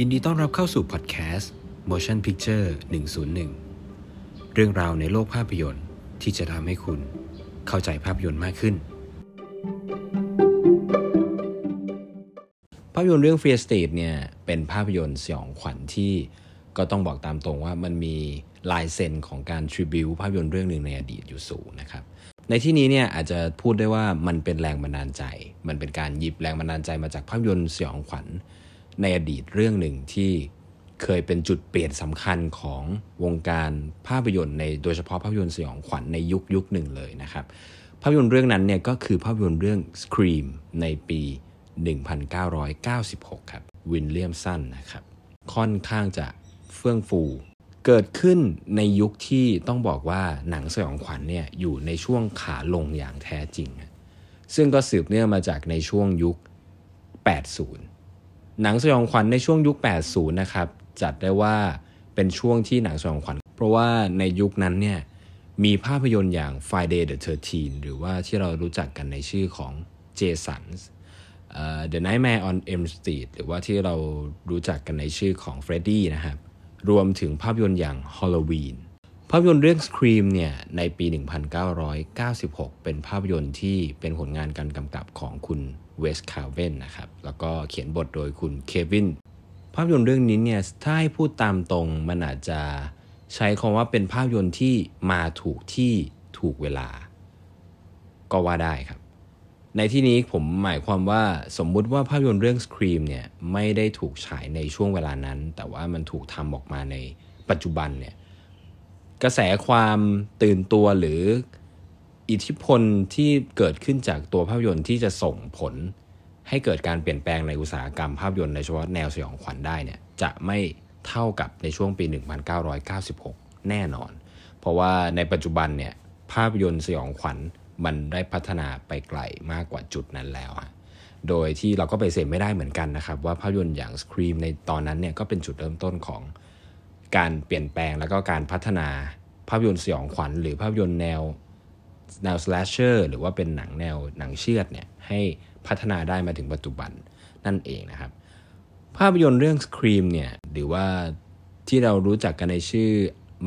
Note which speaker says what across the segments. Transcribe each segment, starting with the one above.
Speaker 1: ยินดีต้อนรับเข้าสู่พอดแคสต์ Motion Picture 101 เรื่องราวในโลกภาพยนตร์ที่จะทำให้คุณเข้าใจภาพยนตร์มากขึ้น ภาพยนตร์เรื่อง Fear State เนี่ย เป็นภาพยนตร์สยองขวัญที่ก็ต้องบอกตามตรงว่ามันมีลายเซ็นของการทริบิวภาพยนตร์เรื่องหนึ่งในอดีตอยู่สูงนะครับ ในที่นี้เนี่ยอาจจะพูดได้ว่ามันเป็นแรงบันดาลใจ มันเป็นการหยิบแรงบันดาลใจมาจากภาพยนตร์สยองขวัญ ในอดีตเรื่องหนึ่งที่เคยเป็นจุดเปลี่ยนสำคัญของวงการภาพยนตร์ในโดยเฉพาะภาพยนตร์สยองขวัญในยุคยุคหนึ่งเลยนะครับ ภาพยนตร์เรื่องนั้นเนี่ยก็คือภาพยนตร์เรื่อง Scream ในปี 1996 ครับวินเลียมสันนะครับ ค่อนข้างจะเฟื่องฟู เกิดขึ้นในยุคที่ต้องบอกว่าหนังสยองขวัญเนี่ยอยู่ในช่วงขาลงอย่างแท้จริง ซึ่งก็สืบเนื่องมาจากในช่วงยุค 80 หนังสยองขวัญในช่วงยุค 80 นะครับ จัดได้ว่าเป็นช่วงที่หนังสยองขวัญ เพราะว่าในยุคนั้นเนี่ยมีภาพยนตร์อย่าง Friday the 13 หรือว่าที่เรารู้จักกันในชื่อของ Jason The Nightmare on Elm Street หรือว่าที่เรารู้จักกันในชื่อของ Freddy นะครับ รวมถึงภาพยนตร์อย่าง Halloween ภาพยนตร์เรื่อง Scream เนี่ยในปี 1996 เป็นภาพยนตร์ที่เป็นผลงานการกำกับของคุณเวสคาเวนนะครับ แล้วก็เขียนบทโดยคุณเควิน ภาพยนตร์เรื่องนี้เนี่ยถ้าให้พูดตามตรงมันอาจจะใช้คำว่าเป็นภาพยนตร์ที่มาถูกที่ถูกเวลา ก็ว่าได้ครับ ในที่นี้ผมหมายความว่าสมมุติว่าภาพยนตร์เรื่อง Scream เนี่ยไม่ได้ถูกฉายในช่วงเวลานั้น แต่ว่ามันถูกทำออกมาในปัจจุบันเนี่ย กระแสความตื่นตัวหรืออิทธิพลที่เกิดขึ้นจากตัวภาพยนตร์ที่จะส่งผลให้เกิดการเปลี่ยนแปลงในอุตสาหกรรมภาพยนตร์ในเฉพาะแนวสยองขวัญได้เนี่ยจะไม่เท่ากับในช่วงปี 1996 แน่นอน เพราะว่าในปัจจุบันเนี่ยภาพยนตร์สยองขวัญมันได้พัฒนาไปไกลมากกว่าจุดนั้นแล้ว โดยที่เราก็ไปเสพไม่ได้เหมือนกันนะครับ ว่าภาพยนตร์อย่าง Scream ในตอนนั้นเนี่ยก็เป็นจุดเริ่มต้นของ การเปลี่ยนแปลงแล้วก็การพัฒนาภาพยนตร์สยองขวัญ หรือภาพยนตร์แนวแนว slasher หรือว่าเป็นหนังแนวหนังเชือดเนี่ยให้พัฒนาได้มาถึงปัจจุบันนั่นเองนะครับ ภาพยนตร์เรื่อง Scream เนี่ยหรือว่าที่เรารู้จักกันในชื่อ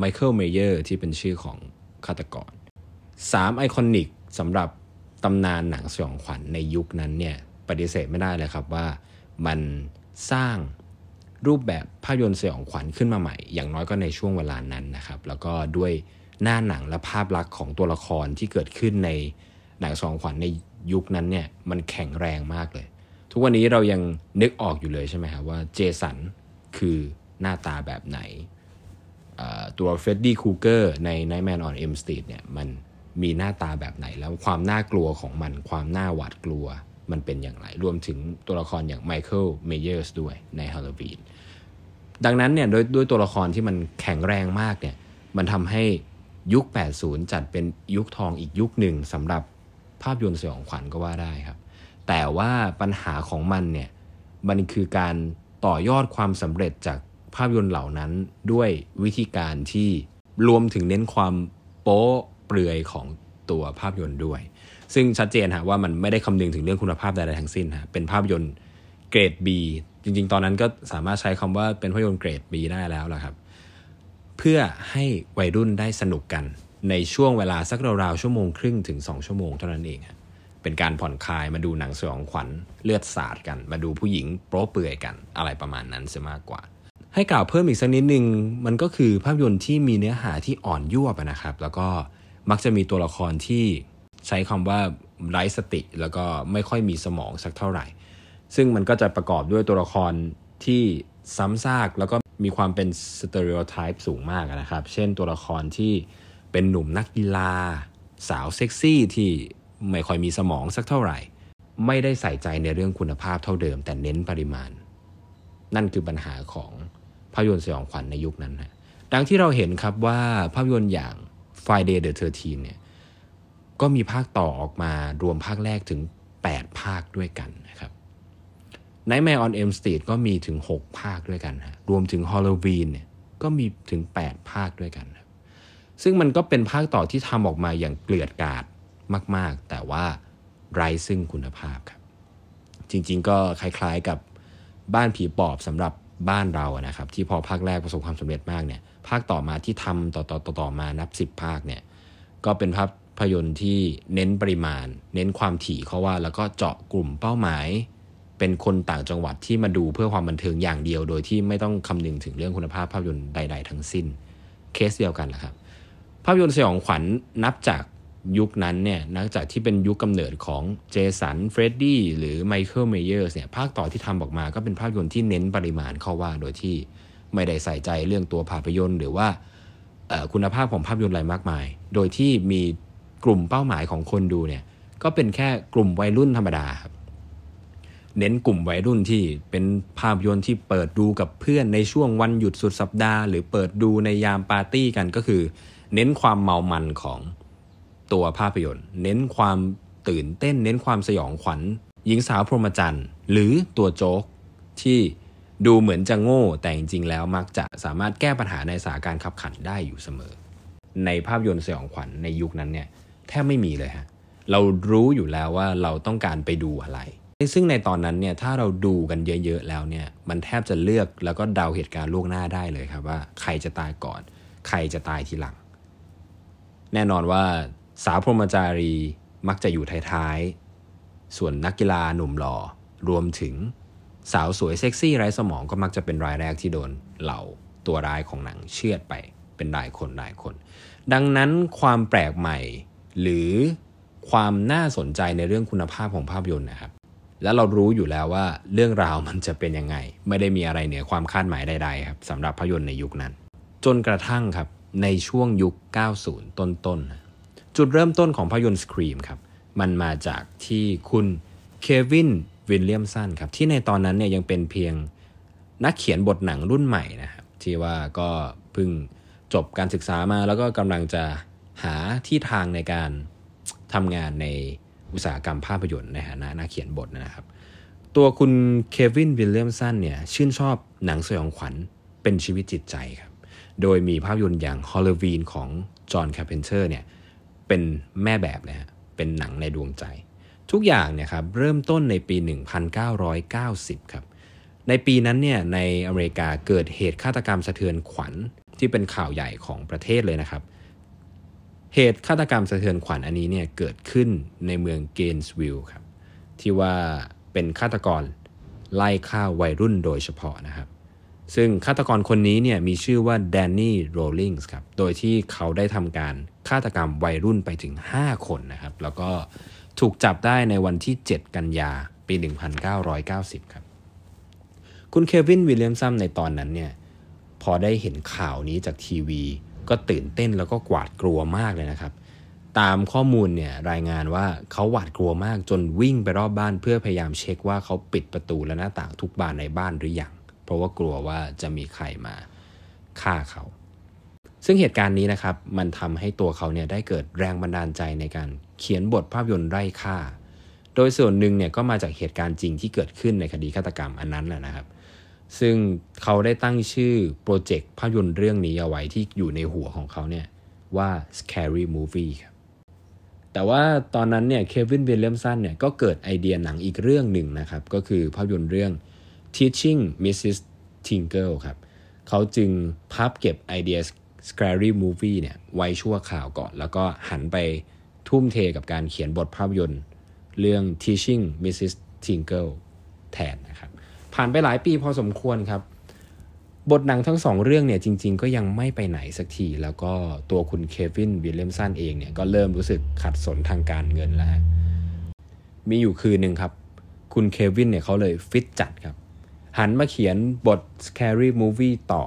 Speaker 1: Michael Mayer ที่เป็นชื่อของฆาตกร3ไอคอนิกสำหรับตำนานหนังสยองขวัญในยุคนั้นเนี่ยปฏิเสธไม่ได้เลยครับว่ามันสร้าง รูปแบบภาพยนตร์สยองขวัญขึ้นมาใหม่ อย่างน้อยก็ในช่วงเวลานั้นนะครับ แล้วก็ด้วยหน้าหนังและภาพลักษณ์ของตัวละครที่เกิดขึ้นในหนังสยองขวัญในยุคนั้นเนี่ยมันแข็งแรงมากเลย ทุกวันนี้เรายังนึกออกอยู่เลยใช่ไหมครับว่าเจสันคือหน้าตาแบบไหนตัวเฟรดดี้ครูเกอร์ใน Nightmare on Elm Street เนี่ยมันมีหน้าตาแบบไหนแล้วความน่ากลัวของมัน ความน่าหวาดกลัว มันเป็นอย่างไร รวมถึงตัวละครอย่างไมเคิลเมเยอร์สด้วยในฮาโลวีนดังนั้นเนี่ยด้วยด้วยตัวละครที่มันแข็งแรงมากเนี่ยมันทำให้ยุค 80 จัดเป็นยุคทองอีกยุคหนึ่งสำหรับภาพยนตร์สยองขวัญก็ว่าได้ครับ แต่ว่าปัญหาของมันเนี่ยมันคือการต่อยอดความสำเร็จจากภาพยนตร์เหล่านั้นด้วยวิธีการที่รวมถึงเน้นความโป๊เปลือยของตัวภาพยนตร์ด้วย ซึ่งชัดเจนฮะว่ามันไม่ได้คำนึงถึงเรื่องคุณภาพใดๆทั้งสิ้นฮะเป็นภาพยนตร์เกรด B จริง ๆ ตอนนั้นก็สามารถใช้คำว่าเป็นภาพยนตร์เกรด B ได้แล้วล่ะครับ เพื่อให้วัยรุ่นได้สนุกกันในช่วงเวลาสักราวๆชั่วโมงครึ่งถึง 2 ชั่วโมงเท่านั้นเอง เป็นการผ่อนคลายมาดูหนังสยองขวัญเลือดสาดกัน มาดูผู้หญิงโป๊เปื่อยกันอะไรประมาณนั้นจะมากกว่า ให้กล่าวเพิ่มอีกสักนิดนึง มันก็คือภาพยนตร์ที่มีเนื้อหาที่อ่อนยวนะครับ แล้วก็มักจะมีตัวละครที่ ใช้คำว่าไร้สติ แล้วก็ไม่ค่อยมีสมองสักเท่าไหร่ ซึ่งมันก็จะประกอบด้วยตัวละครที่ซ้ำซากแล้วก็มีความเป็นสเตอริโอไทป์สูงมากนะครับ เช่นตัวละครที่เป็นหนุ่มนักกีฬา สาวเซ็กซี่ที่ไม่ค่อยมีสมองสักเท่าไหร่ ไม่ได้ใส่ใจในเรื่องคุณภาพเท่าเดิม แต่เน้นปริมาณ นั่นคือปัญหาของภาพยนตร์สยองขวัญในยุคนั้นนะดังที่เราเห็นครับว่าภาพยนตร์อย่าง Friday the 13เนี่ย ก็มีภาคต่อออกมารวมภาคแรกถึง 8 ภาคด้วยกันนะครับ Nightmare on Elm Street ก็มีถึง 6 ภาคด้วยกันฮะรวมถึง Halloween เนี่ยก็มีถึง 8 ภาคด้วยกันครับซึ่งมันก็เป็นภาคต่อที่ทำออกมาอย่างเกลือดกาดมาก ๆ แต่ว่าไร้ซึ่งคุณภาพครับ จริงๆ ก็คล้ายๆกับบ้านผีปอบสำหรับบ้านเรานะครับ ที่พอภาคแรกประสบความสำเร็จมากเนี่ยภาคต่อมาที่ทำต่อต่อต่อต่อมานับสิบภาคเนี่ยก็เป็นภาพ พยนตร์ที่เน้นปริมาณ เน้นความถี่เขาว่า แล้วก็เจาะกลุ่มเป้าหมาย เป็นคนต่างจังหวัดที่มาดูเพื่อความบันเทิงอย่างเดียว โดยที่ไม่ต้องคำนึงถึงเรื่องคุณภาพภาพยนตร์ใด ๆ ทั้งสิ้น เคสเดียวกันแหละครับ ภาพยนตร์สยองขวัญนับจากยุคนั้นเนี่ยนับจากที่เป็นยุคกำเนิดของเจสันเฟรดดี้หรือไมเคิลเมเยอร์สเนี่ยภาคต่อที่ทำออกมาก็เป็นภาพยนตร์ที่เน้นปริมาณเข้าว่าโดยที่ไม่ได้ใส่ใจเรื่องตัวภาพยนตร์ หรือว่าคุณภาพของภาพยนตร์อะไรมากมาย โดยที่มี กลุ่มเป้าหมายของคนดูเนี่ยก็เป็นแค่กลุ่มวัยรุ่นธรรมดาครับเน้นกลุ่มวัยรุ่นที่เป็นภาพยนตร์ที่เปิดดูกับเพื่อนในช่วงวันหยุดสุดสัปดาห์ หรือเปิดดูในยามปาร์ตี้กันก็คือ เน้นความเมามันของตัวภาพยนตร์ เน้นความตื่นเต้น เน้นความสยองขวัญหญิงสาวพรหมจรรย์หรือตัวโจ๊กที่ดูเหมือนจะโง่แต่จริงๆแล้วมักจะสามารถแก้ปัญหาในสถานการณ์ขับขันได้อยู่เสมอ ในภาพยนตร์สยองขวัญในยุคนั้นเนี่ย แทบไม่มีเลยฮะเรารู้อยู่แล้วว่าเราต้องการไปดูอะไร ซึ่งในตอนนั้นเนี่ยถ้าเราดูกันเยอะๆแล้วเนี่ยมันแทบจะเลือกแล้วก็เดาเหตุการณ์ล่วงหน้าได้เลยครับว่าใครจะตายก่อน ใครจะตายทีหลัง แน่นอนว่าสาวพรหมจารีมักจะอยู่ท้ายๆ ส่วนนักกีฬาหนุ่มหล่อรวมถึงสาวสวยเซ็กซี่ไร้สมองก็มักจะเป็นรายแรกที่โดนเหล่าตัวร้ายของหนังเชือดไปเป็นรายคนรายคน ดังนั้นความแปลกใหม่ หรือความน่าสนใจในเรื่องคุณภาพของภาพยนตร์นะครับ และเรารู้อยู่แล้วว่าเรื่องราวมันจะเป็นยังไง ไม่ได้มีอะไรเหนือความคาดหมายใดๆครับสำหรับภาพยนตร์ในยุคนั้น จนกระทั่งครับในช่วงยุค 90 ต้นๆจุดเริ่มต้นของภาพยนตร์สครีมครับมันมาจากที่คุณเควินวิลเลียมสันครับที่ในตอนนั้นเนี่ยยังเป็นเพียงนักเขียนบทหนังรุ่นใหม่นะครับที่ว่าก็เพิ่งจบการศึกษามาแล้วก็กำลังจะ หาที่ทางในการทำงานในอุตสาหกรรมภาพยนตร์ในฐานะนักเขียนบทนะครับ ตัวคุณเควินวิลเลียมสันเนี่ยชื่นชอบหนังสยองขวัญเป็นชีวิตจิตใจครับ โดยมีภาพยนตร์อย่างฮอลลวีนของจอห์นคาร์เพนเตอร์เนี่ยเป็นแม่แบบนะฮะเป็นหนังในดวงใจ ทุกอย่างเนี่ยครับเริ่มต้นในปี 1990 ครับ ในปีนั้นเนี่ยในอเมริกาเกิดเหตุฆาตกรรมสะเทือนขวัญที่เป็นข่าวใหญ่ของประเทศเลยนะครับ เหตุฆาตกรรมสะเทือนขวัญอันนี้เนี่ยเกิดขึ้นในเมืองเกนส์วิลล์ครับที่ว่าเป็นฆาตกรไล่ฆ่าวัยรุ่นโดยเฉพาะนะครับ ซึ่งฆาตกรคนนี้เนี่ยมีชื่อว่าแดนนี่โรลลิงส์ครับโดยที่เขาได้ทำการฆาตกรรมวัยรุ่นไปถึง 5 คนนะครับ แล้วก็ถูกจับได้ในวันที่ 7 กันยาปี 1990 ครับ คุณเควินวิลเลียมสันในตอนนั้นเนี่ยพอได้เห็นข่าวนี้จากทีวี ก็ตื่นเต้นแล้วก็กวาดกลัวมากเลยนะครับ ตามข้อมูลเนี่ยรายงานว่าเขาหวาดกลัวมากจนวิ่งไปรอบบ้าน เพื่อพยายามเช็คว่าเขาปิดประตูและหน้าต่างทุกบานในบ้านหรือยังเพราะว่ากลัวว่าจะมีใครมาฆ่าเขา ซึ่งเหตุการณ์นี้นะครับมันทำให้ตัวเขาเนี่ยได้เกิดแรงบันดาลใจในการเขียนบทภาพยนตร์ไร้ค่า โดยส่วนหนึ่งเนี่ยก็มาจากเหตุการณ์จริงที่เกิดขึ้นในคดีฆาตกรรมอันนั้นแหละนะครับ ซึ่งเขาได้ตั้งชื่อโปรเจกต์ภาพยนตร์เรื่องนี้เอาไว้ที่อยู่ในหัวของเขาเนี่ยว่า scary movie ครับแต่ว่าตอนนั้นเนี่ยเควินเวลเลมสันเนี่ยก็เกิดไอเดียหนังอีกเรื่องหนึ่งนะครับ ก็คือภาพยนตร์เรื่อง teaching Mrs. Tingle ครับเขาจึงพับเก็บไอเดีย Scary Movie เนี่ยไว้ชั่วข่าวก่อน แล้วก็หันไปทุ่มเทกับการเขียนบทภาพยนตร์ เรื่อง Teaching Mrs. Tingle แทนนะครับ ผ่านไปหลายปีพอสมควรครับ บทหนังทั้งสองเรื่องเนี่ยจริง ๆ ก็ยังไม่ไปไหนสักที แล้วก็ตัวคุณเควินวิลเลียมสันเองเนี่ยก็เริ่มรู้สึกขัดสนทางการเงินแล้ว มีอยู่คืนหนึ่งครับ คุณเควินเนี่ยเขาเลยฟิตจัดครับ หันมาเขียนบท Scary Movie ต่อ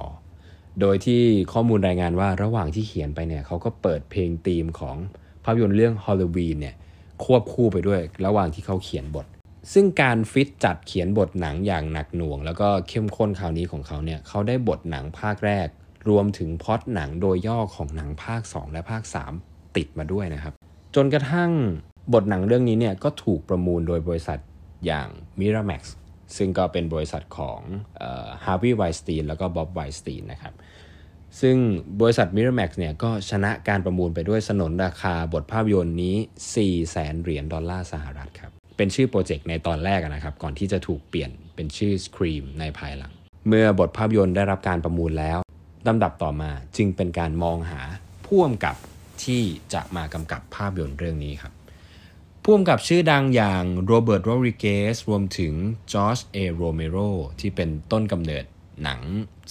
Speaker 1: โดยที่ข้อมูลรายงานว่าระหว่างที่เขียนไปเนี่ยเขาก็เปิดเพลงธีมของภาพยนตร์เรื่องฮอลลวีนเนี่ยควบคู่ไปด้วยระหว่างที่เขาเขียนบท ซึ่งการฟิตจัดเขียนบทหนังอย่างหนักหน่วง แล้วก็เข้มข้นคราวนี้ของเขาเนี่ยเขาได้บทหนังภาคแรก รวมถึงพล็อตหนังโดยย่อของหนังภาค 2 และภาค 3 ติดมาด้วยนะครับ จนกระทั่งบทหนังเรื่องนี้เนี่ยก็ถูกประมูลโดยบริษัทอย่าง Miramax ซึ่งก็เป็นบริษัทของฮาร์วีย์ไวสตีนแล้วก็บ๊อบไวสตีนนะครับ ซึ่งบริษัท Miramax เนี่ยก็ชนะการประมูลไปด้วยสนนราคาบทภาพยนตร์นี้ 4 0 0แสนเหรียญดอลลาร์สหรัฐครับ เป็นชื่อโปรเจกต์ในตอนแรกนะครับ ก่อนที่จะถูกเปลี่ยนเป็นชื่อ Scream ในภายหลัง เมื่อบทภาพยนตร์ได้รับการประมูลแล้วลำดับต่อมาจึงเป็นการมองหาผู้กำกับที่จะมากำกับภาพยนตร์เรื่องนี้ครับผู้กำกับชื่อดังอย่างโรเบิร์ตโรดริเกซรวมถึงจอร์จเอโรเมโรที่เป็นต้นกำเนิดหนัง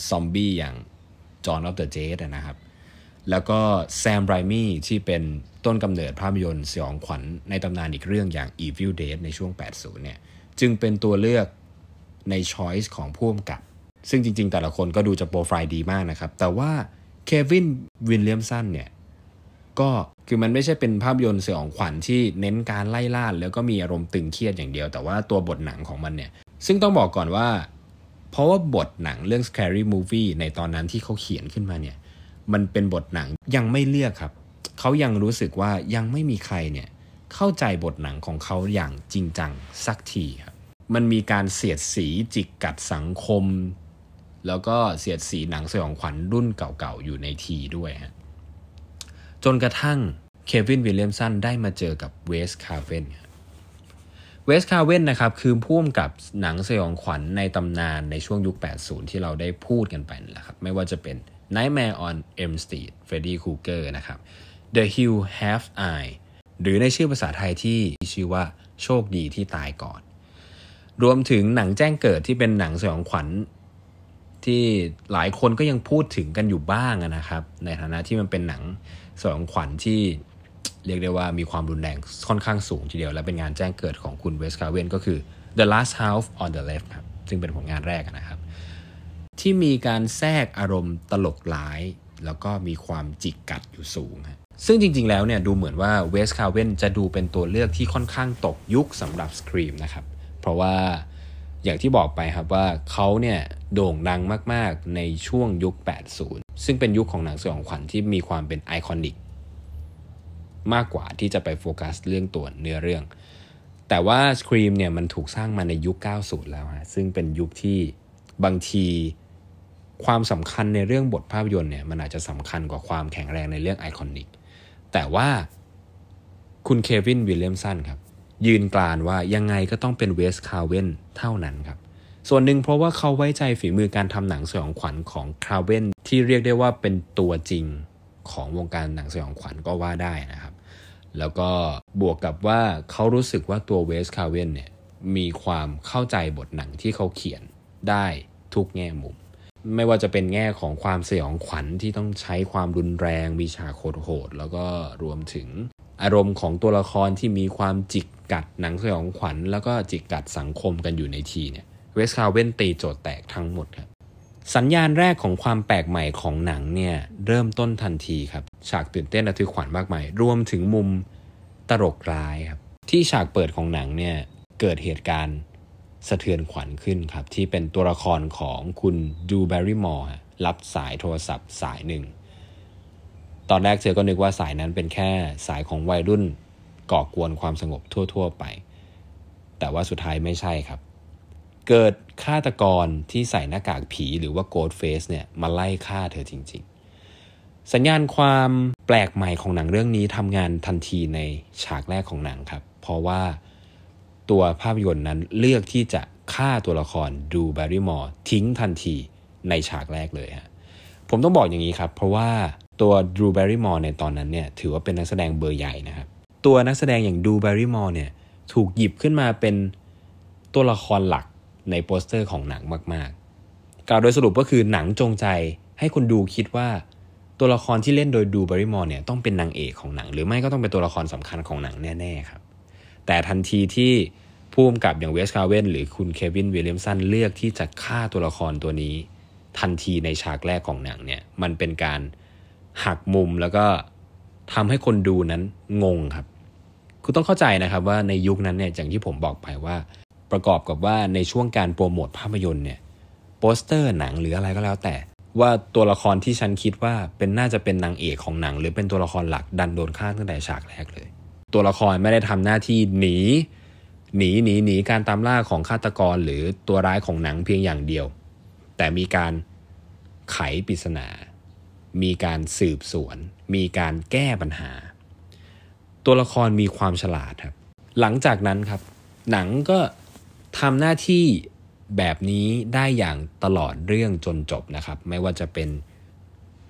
Speaker 1: ซอมบี้อย่าง Dawn of the Dead นะครับ แล้วก็แซมไรมี่ที่เป็น ต้นกำเนิดภาพยนตร์สยองขวัญในตำนานอีกเรื่องอย่าง Evil Dead ในช่วง 80 เนี่ย จึงเป็นตัวเลือกใน choice ของผู้กำกับ ซึ่งจริง ๆ แต่ละคนก็ดูจะโปรไฟล์ดีมากนะครับ แต่ว่าเควินวิลเลียมสันเนี่ย ก็คือมันไม่ใช่เป็นภาพยนตร์สยองขวัญที่เน้นการไล่ล่าแล้วก็มีอารมณ์ตึงเครียดอย่างเดียว แต่ว่าตัวบทหนังของมันเนี่ย ซึ่งต้องบอกก่อนว่า เพราะว่าบทหนังเรื่อง Scary Movie ในตอนนั้นที่เขาเขียนขึ้นมาเนี่ย มันเป็นบทหนังยังไม่เลือกครับ เขายังรู้สึกว่ายังไม่มีใครเนี่ยเข้าใจบทหนังของเขาอย่างจริงจังสักทีครับมันมีการเสียดสีจิกกัดสังคม แล้วก็เสียดสีหนังสยองขวัญรุ่นเก่าๆอยู่ในทีด้วยฮะจนกระทั่งเควินวิลเลียมสันได้มาเจอกับเวสคาเวนเวสคาเวนนะครับคือผู้กำกับหนังสยองขวัญในตำนานในช่วงยุค 80 ที่เราได้พูดกันไปนั่นแหละครับไม่ว่าจะเป็น Nightmare on Elm Street Freddy Krueger นะครับ The Hill Have Eye หรือในชื่อภาษาไทยที่ชื่อว่าโชคดีที่ตายก่อน รวมถึงหนังแจ้งเกิดที่เป็นหนังสยองขวัญที่หลายคนก็ยังพูดถึงกันอยู่บ้างนะครับ ในฐานะที่มันเป็นหนังสยองขวัญที่เรียกได้ว่ามีความรุนแรงค่อนข้างสูงทีเดียว และเป็นงานแจ้งเกิดของคุณเวสคาเวนก็คือ The Last House on the Left ครับซึ่งเป็นผลงานแรกนะครับ ที่มีการแทรกอารมณ์ตลกร้าย แล้วก็มีความจิกกัดอยู่สูง ซึ่งจริงๆ แล้วเนี่ยดูเหมือนว่าเวสคาเวนจะดูเป็นตัวเลือกที่ค่อนข้างตกยุคสำหรับ Scream นะครับเพราะว่าอย่างที่บอกไปครับว่าเขาเนี่ยโด่งดังมากๆในช่วงยุค 80 ซึ่งเป็นยุคของหนังสยองขวัญที่มีความเป็น iconic มากกว่าที่จะไปโฟกัสเรื่องตัวเนื้อเรื่อง แต่ว่า Scream เนี่ยมันถูกสร้างมาในยุค 90 แล้วฮะซึ่งเป็นยุคที่บางทีความสำคัญในเรื่องบทภาพยนตร์เนี่ยมันอาจจะสำคัญกว่าความแข็งแรงในเรื่อง iconic แต่ว่าคุณเควินวิลเลียมสันครับ ยืนกรานว่ายังไงก็ต้องเป็นเวสคาเวนเท่านั้นครับ ส่วนหนึ่งเพราะว่าเขาไว้ใจฝีมือการทำหนังสยองขวัญของคาเวนที่เรียกได้ว่าเป็นตัวจริงของวงการหนังสยองขวัญก็ว่าได้นะครับ แล้วก็บวกกับว่าเขารู้สึกว่าตัวเวสคาเวนเนี่ยมีความเข้าใจบทหนังที่เขาเขียนได้ทุกแง่มุม ไม่ว่าจะเป็นแง่ของความสยองขวัญที่ต้องใช้ความรุนแรง มีฉากโหดๆแล้วก็รวมถึงอารมณ์ของตัวละครที่มีความจิกกัดหนังสยองขวัญ แล้วก็จิกกัดสังคมกันอยู่ในทีเนี่ยเวสคาเวนตีโจทย์แตกทั้งหมดครับสัญญาณแรกของความแปลกใหม่ของหนังเนี่ยเริ่มต้นทันทีครับ ฉากตื่นเต้นระทึกขวัญมากมาย รวมถึงมุมตลกร้ายครับที่ฉากเปิดของหนังเนี่ยเกิดเหตุการณ์ สะเทือนขวัญขึ้นครับ ที่เป็นตัวละครของคุณดรูว์ แบร์รี่มอร์รับสายโทรศัพท์สายหนึ่ง ตอนแรกเธอก็นึกว่าสายนั้นเป็นแค่สายของวัยรุ่นก่อกวนความสงบทั่ว ๆ ไป แต่ว่าสุดท้ายไม่ใช่ครับ เกิดฆาตกรที่ใส่หน้ากากผีหรือว่าโกดเฟสเนี่ยมาไล่ฆ่าเธอจริง ๆ สัญญาณความแปลกใหม่ของหนังเรื่องนี้ทำงานทันทีในฉากแรกของหนังครับ เพราะว่า ตัวภาพยนตร์นั้นเลือกที่จะฆ่าตัวละครดูแบร์รี่มอร์ทิ้งทันทีในฉากแรกเลยฮะผมต้องบอกอย่างนี้ครับ เพราะว่าตัวดรูว์ แบร์รี่มอร์ในตอนนั้นเนี่ยถือว่าเป็นนักแสดงเบอร์ใหญ่นะครับ ตัวนักแสดงอย่างดรูว์ แบร์รี่มอร์เนี่ยถูกหยิบขึ้นมาเป็นตัวละครหลักในโปสเตอร์ของหนังมากๆ กล่าวโดยสรุปก็คือหนังจงใจให้คนดูคิดว่าตัวละครที่เล่นโดยดูบริมอร์เนี่ยต้องเป็นนางเอกของหนัง หรือไม่ก็ต้องเป็นตัวละครสำคัญของหนังแน่ๆครับ แต่ทันทีที่ผู้กำกับอย่างเวสคาเวนหรือคุณเควินวิลเลียมสันเลือกที่จะฆ่าตัวละครตัวนี้ ทันทีในฉากแรกของหนังเนี่ยมันเป็นการหักมุมแล้วก็ทำให้คนดูนั้นงงครับ คุณต้องเข้าใจนะครับว่าในยุคนั้นเนี่ยอย่างที่ผมบอกไปว่า ประกอบกับว่าในช่วงการโปรโมทภาพยนตร์เนี่ยโปสเตอร์หนังหรืออะไรก็แล้วแต่ ว่าตัวละครที่ฉันคิดว่าเป็นน่าจะเป็นนางเอกของหนัง หรือเป็นตัวละครหลักดันโดนฆ่าตั้งแต่ฉากแรกเลย ตัวละครไม่ได้ทำหน้าที่หนีหนีหนีหนีการตามล่าของฆาตกรหรือตัวร้ายของหนังเพียงอย่างเดียว แต่มีการไขปริศนา มีการสืบสวน มีการแก้ปัญหา ตัวละครมีความฉลาดครับ หลังจากนั้นครับ หนังก็ทำหน้าที่แบบนี้ได้อย่างตลอดเรื่องจนจบนะครับ ไม่ว่าจะเป็น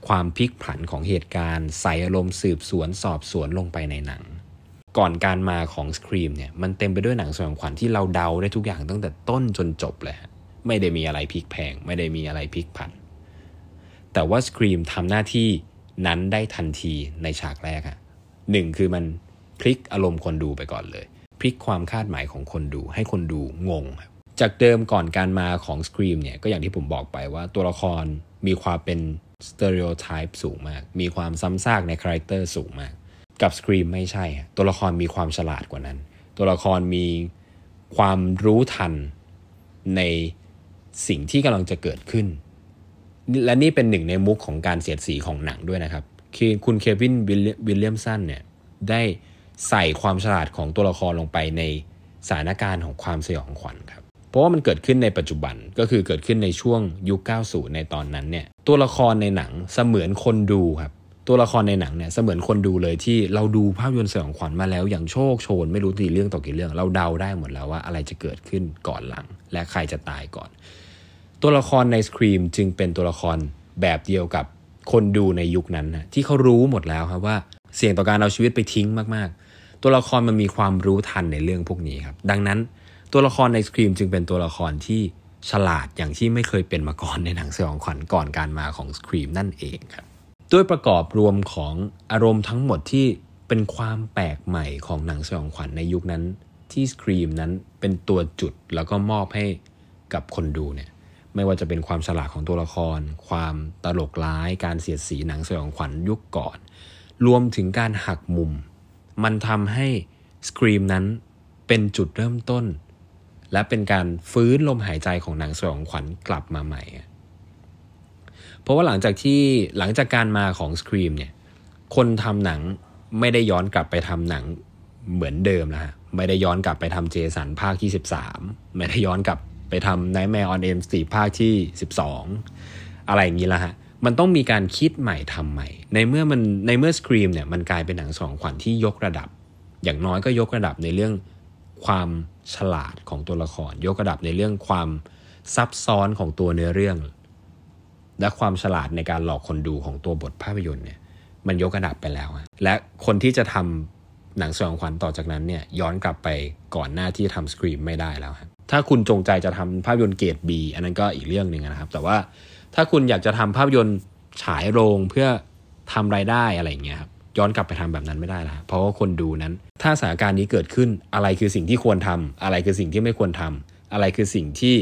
Speaker 1: ความพลิกผันของเหตุการณ์ใส่อารมณ์สืบสวนสอบสวนลงไปในหนัง ก่อนการมาของสครีมเนี่ยมันเต็มไปด้วยหนังสยองขวัญที่เราเดาได้ทุกอย่างตั้งแต่ต้นจนจบเลยไม่ได้มีอะไรพลิกแพง ไม่ได้มีอะไรพลิกผัน แต่ว่าสครีมทำหน้าที่นั้นได้ทันทีในฉากแรกอะหนึ่งคือมันพลิกอารมณ์คนดูไปก่อนเลย พลิกความคาดหมายของคนดู ให้คนดูงง จากเดิมก่อนการมาของสครีมเนี่ยก็อย่างที่ผมบอกไปว่าตัวละครมีความเป็น stereotype สูงมาก มีความซ้ำซากในคาแรคเตอร์สูงมาก กับ Scream ไม่ใช่ ตัวละครมีความฉลาดกว่านั้น ตัวละครมีความรู้ทันในสิ่งที่กำลังจะเกิดขึ้น และนี่เป็นหนึ่งในมุกของการเสียดสีของหนังด้วยนะครับคือคุณเควินวิลเลียมสันเนี่ยได้ใส่ความฉลาดของตัวละครลงไปในสถานการณ์ของความสยองขวัญครับ เพราะว่ามันเกิดขึ้นในปัจจุบันก็คือเกิดขึ้นในช่วงยุค 90 ในตอนนั้นเนี่ยตัวละครในหนังเสมือนคนดูครับ ตัวละครในหนังเนี่ยเสมือนคนดูเลยที่เราดูภาพยนตร์สยองขวัญมาแล้วอย่างโชคโชน ไม่รู้กี่เรื่องต่อกี่เรื่อง เราเดาได้หมดแล้วว่าอะไรจะเกิดขึ้นก่อนหลัง และใครจะตายก่อน ตัวละครในสครีมจึงเป็นตัวละครแบบเดียวกับคนดูในยุคนั้นนะที่เขารู้หมดแล้วครับว่าเสี่ยงต่อการเอาชีวิตไปทิ้งมากๆ ตัวละครมันมีความรู้ทันในเรื่องพวกนี้ครับดังนั้นตัวละครในสครีมจึงเป็นตัวละครที่ฉลาดอย่างที่ไม่เคยเป็นมาก่อนในหนังสยองขวัญก่อนการมาของสครีมนั่นเองครับ ด้วยประกอบรวมของอารมณ์ทั้งหมดที่เป็นความแปลกใหม่ของหนังสยองขวัญในยุคนั้นที่สครีมนั้นเป็นตัวจุดแล้วก็มอบให้กับคนดูเนี่ยไม่ว่าจะเป็นความฉลาดของตัวละคร ความตลกร้ายการเสียดสีหนังสยองขวัญยุคก่อน รวมถึงการหักมุม มันทำให้สครีมนั้นเป็นจุดเริ่มต้น และเป็นการฟื้นลมหายใจของหนังสยองขวัญกลับมาใหม่ เพราะว่าหลังจากที่หลังจากการมาของสครีมเนี่ยคนทำหนังไม่ได้ย้อนกลับไปทำหนังเหมือนเดิมแล้วไม่ได้ย้อนกลับไปทำเจสันภาคที่ 13 ไม่ได้ย้อนกลับไปทำ Nightmare on Elm Street ภาคที่ 12 อะไรอย่างนี้ละฮะมันต้องมีการคิดใหม่ทำใหม่ ในเมื่อมันในเมื่อสครีมเนี่ยมันกลายเป็นหนังสองขวัญที่ยกระดับ อย่างน้อยก็ยกระดับในเรื่องความฉลาดของตัวละคร ยกระดับในเรื่องความซับซ้อนของตัวเนื้อเรื่อง และความฉลาดในการหลอกคนดูของตัวบทภาพยนตร์เนี่ยมันยกระดับไปแล้ว และคนที่จะทำหนังสยองขวัญต่อจากนั้นเนี่ยย้อนกลับไปก่อนหน้าที่ทำสครีมไม่ได้แล้วครับถ้าคุณจงใจจะทำภาพยนตร์เกรด B อันนั้นก็อีกเรื่องหนึ่งนะครับ แต่ว่าถ้าคุณอยากจะทำภาพยนตร์ฉายโรงเพื่อทำรายได้อะไรเงี้ยครับย้อนกลับไปทำแบบนั้นไม่ได้แล้วเพราะว่าคนดูนั้น ถ้าสถานการณ์นี้เกิดขึ้นอะไรคือสิ่งที่ควรทำอะไรคือสิ่งที่ไม่ควรทำอะไรคือสิ่งที่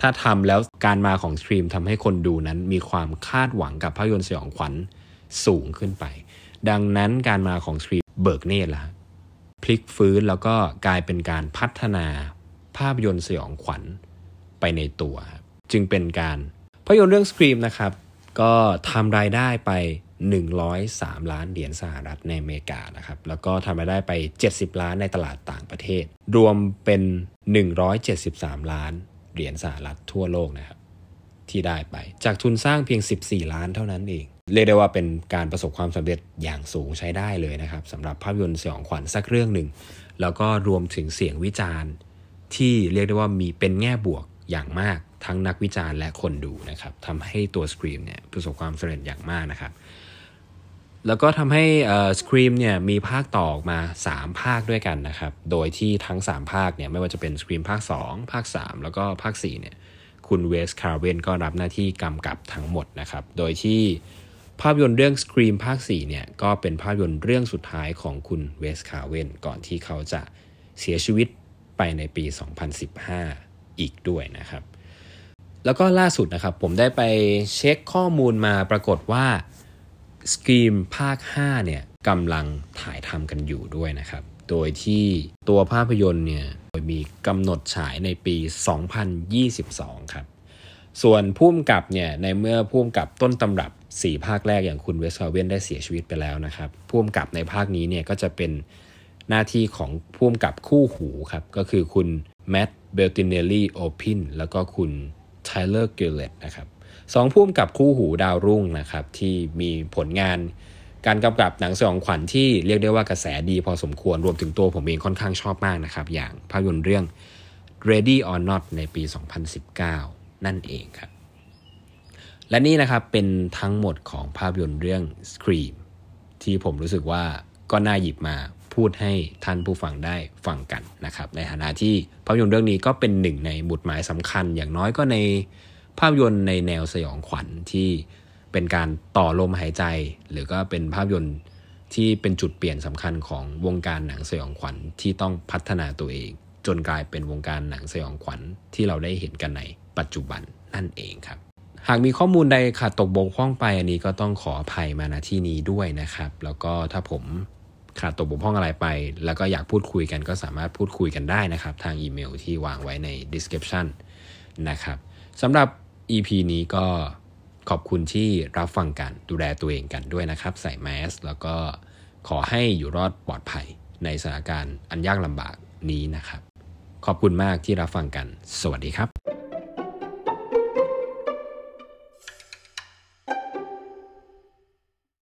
Speaker 1: ถ้าทำแล้วการมาของ Scream ทำให้คนดูนั้นมีความคาดหวังกับภาพยนตร์สยองขวัญสูงขึ้นไป ดังนั้นการมาของ Scream เบิกเนตรและพลิกฟื้นแล้วก็กลายเป็นการพัฒนาภาพยนตร์สยองขวัญไปในตัว จึงเป็นการภาพยนตร์เรื่องสครีมนะครับ ก็ทำรายได้ไป 103 ล้านเหรียญสหรัฐในอเมริกานะครับ แล้วก็ทำรายได้ไป 70 ล้านในตลาดต่างประเทศ รวมเป็น 173 ล้าน เหรียญสหรัฐทั่วโลกนะครับที่ได้ไป จากทุนสร้างเพียง 14 ล้านเท่านั้นเอง เรียกได้ว่าเป็นการประสบความสำเร็จอย่างสูงใช้ได้เลยนะครับสำหรับภาพยนตร์สยองขวัญสักเรื่องหนึ่ง แล้วก็รวมถึงเสียงวิจารณ์ ที่เรียกได้ว่ามีเป็นแง่บวกอย่างมากทั้งนักวิจารณ์และคนดูนะครับทำให้ตัว Scream เนี่ยประสบความสำเร็จอย่างมากนะครับ แล้วก็ทำให้ Scream เนี่ยมีภาคต่อออกมา 3 ภาคด้วยกันนะครับ โดยที่ทั้ง 3 ภาคเนี่ยไม่ว่าจะเป็น Scream ภาค 2 ภาค 3 แล้วก็ภาค4เนี่ยคุณเวสคาร์เวนก็รับหน้าที่กำกับทั้งหมดนะครับ โดยที่ภาพยนตร์เรื่อง Scream ภาค 4 เนี่ย ก็เป็นภาพยนตร์เรื่องสุดท้ายของคุณเวสคาร์เวนก่อนที่เขาจะเสียชีวิตไปในปี 2015 อีกด้วยนะครับ แล้วก็ล่าสุดนะครับ ผมได้ไปเช็คข้อมูลมาปรากฏว่า Scream ภาค 5 เนี่ยกำลังถ่ายทำกันอยู่ด้วยนะครับ โดยที่ตัวภาพยนตร์เนี่ยมีกำหนดฉายในปี 2022 ครับ ส่วนผู้กำกับเนี่ยในเมื่อผู้กำกับต้นตำรับ 4 ภาคแรกอย่างคุณเวสคาเวนได้เสียชีวิตไปแล้วนะครับผู้กำกับในภาคนี้เนี่ยก็จะเป็นหน้าที่ของผู้กำกับคู่หูครับ ก็คือคุณแมตต์เบตติเนลลี่โอลพินแล้วก็คุณไทเลอร์ จิลเลตต์นะครับ สองผู้กำกับคู่หูดาวรุ่งนะครับที่มีผลงานการกำกับหนังสยองขวัญที่เรียกได้ว่ากระแสดีพอสมควรรวมถึงตัวผมเองค่อนข้างชอบมากนะครับ อย่างภาพยนตร์เรื่อง Ready or Not ในปี 2019 นั่นเองครับ และนี่นะครับเป็นทั้งหมดของภาพยนตร์เรื่อง Scream ที่ผมรู้สึกว่าก็น่าหยิบมาพูดให้ท่านผู้ฟังได้ฟังกันนะครับ ในฐานะที่ภาพยนตร์เรื่องนี้ก็เป็นหนึ่งในหมุดหมายสำคัญอย่างน้อยก็ใน ภาพยนตร์ในแนวสยองขวัญที่เป็นการต่อลมหายใจ หรือก็เป็นภาพยนตร์ที่เป็นจุดเปลี่ยนสำคัญของวงการหนังสยองขวัญที่ต้องพัฒนาตัวเอง จนกลายเป็นวงการหนังสยองขวัญที่เราได้เห็นกันในปัจจุบันนั่นเองครับ หากมีข้อมูลใดขาดตกบกพร่องไปอันนี้ก็ต้องขออภัยมาณที่นี้ด้วยนะครับ แล้วก็ถ้าผมขาดตกบกพร่องอะไรไป แล้วก็อยากพูดคุยกันก็สามารถพูดคุยกันได้นะครับ ทางอีเมลที่วางไว้ใน description นะครับสำหรับ EP นี้ก็ขอบคุณที่รับฟังกันดูแลตัวเองกันด้วยนะครับ ใส่แมสแล้วก็ขอให้อยู่รอดปลอดภัยในสถานการณ์อันยากลำบากนี้นะครับ ขอบคุณมากที่รับฟังกัน สวัสดีครับ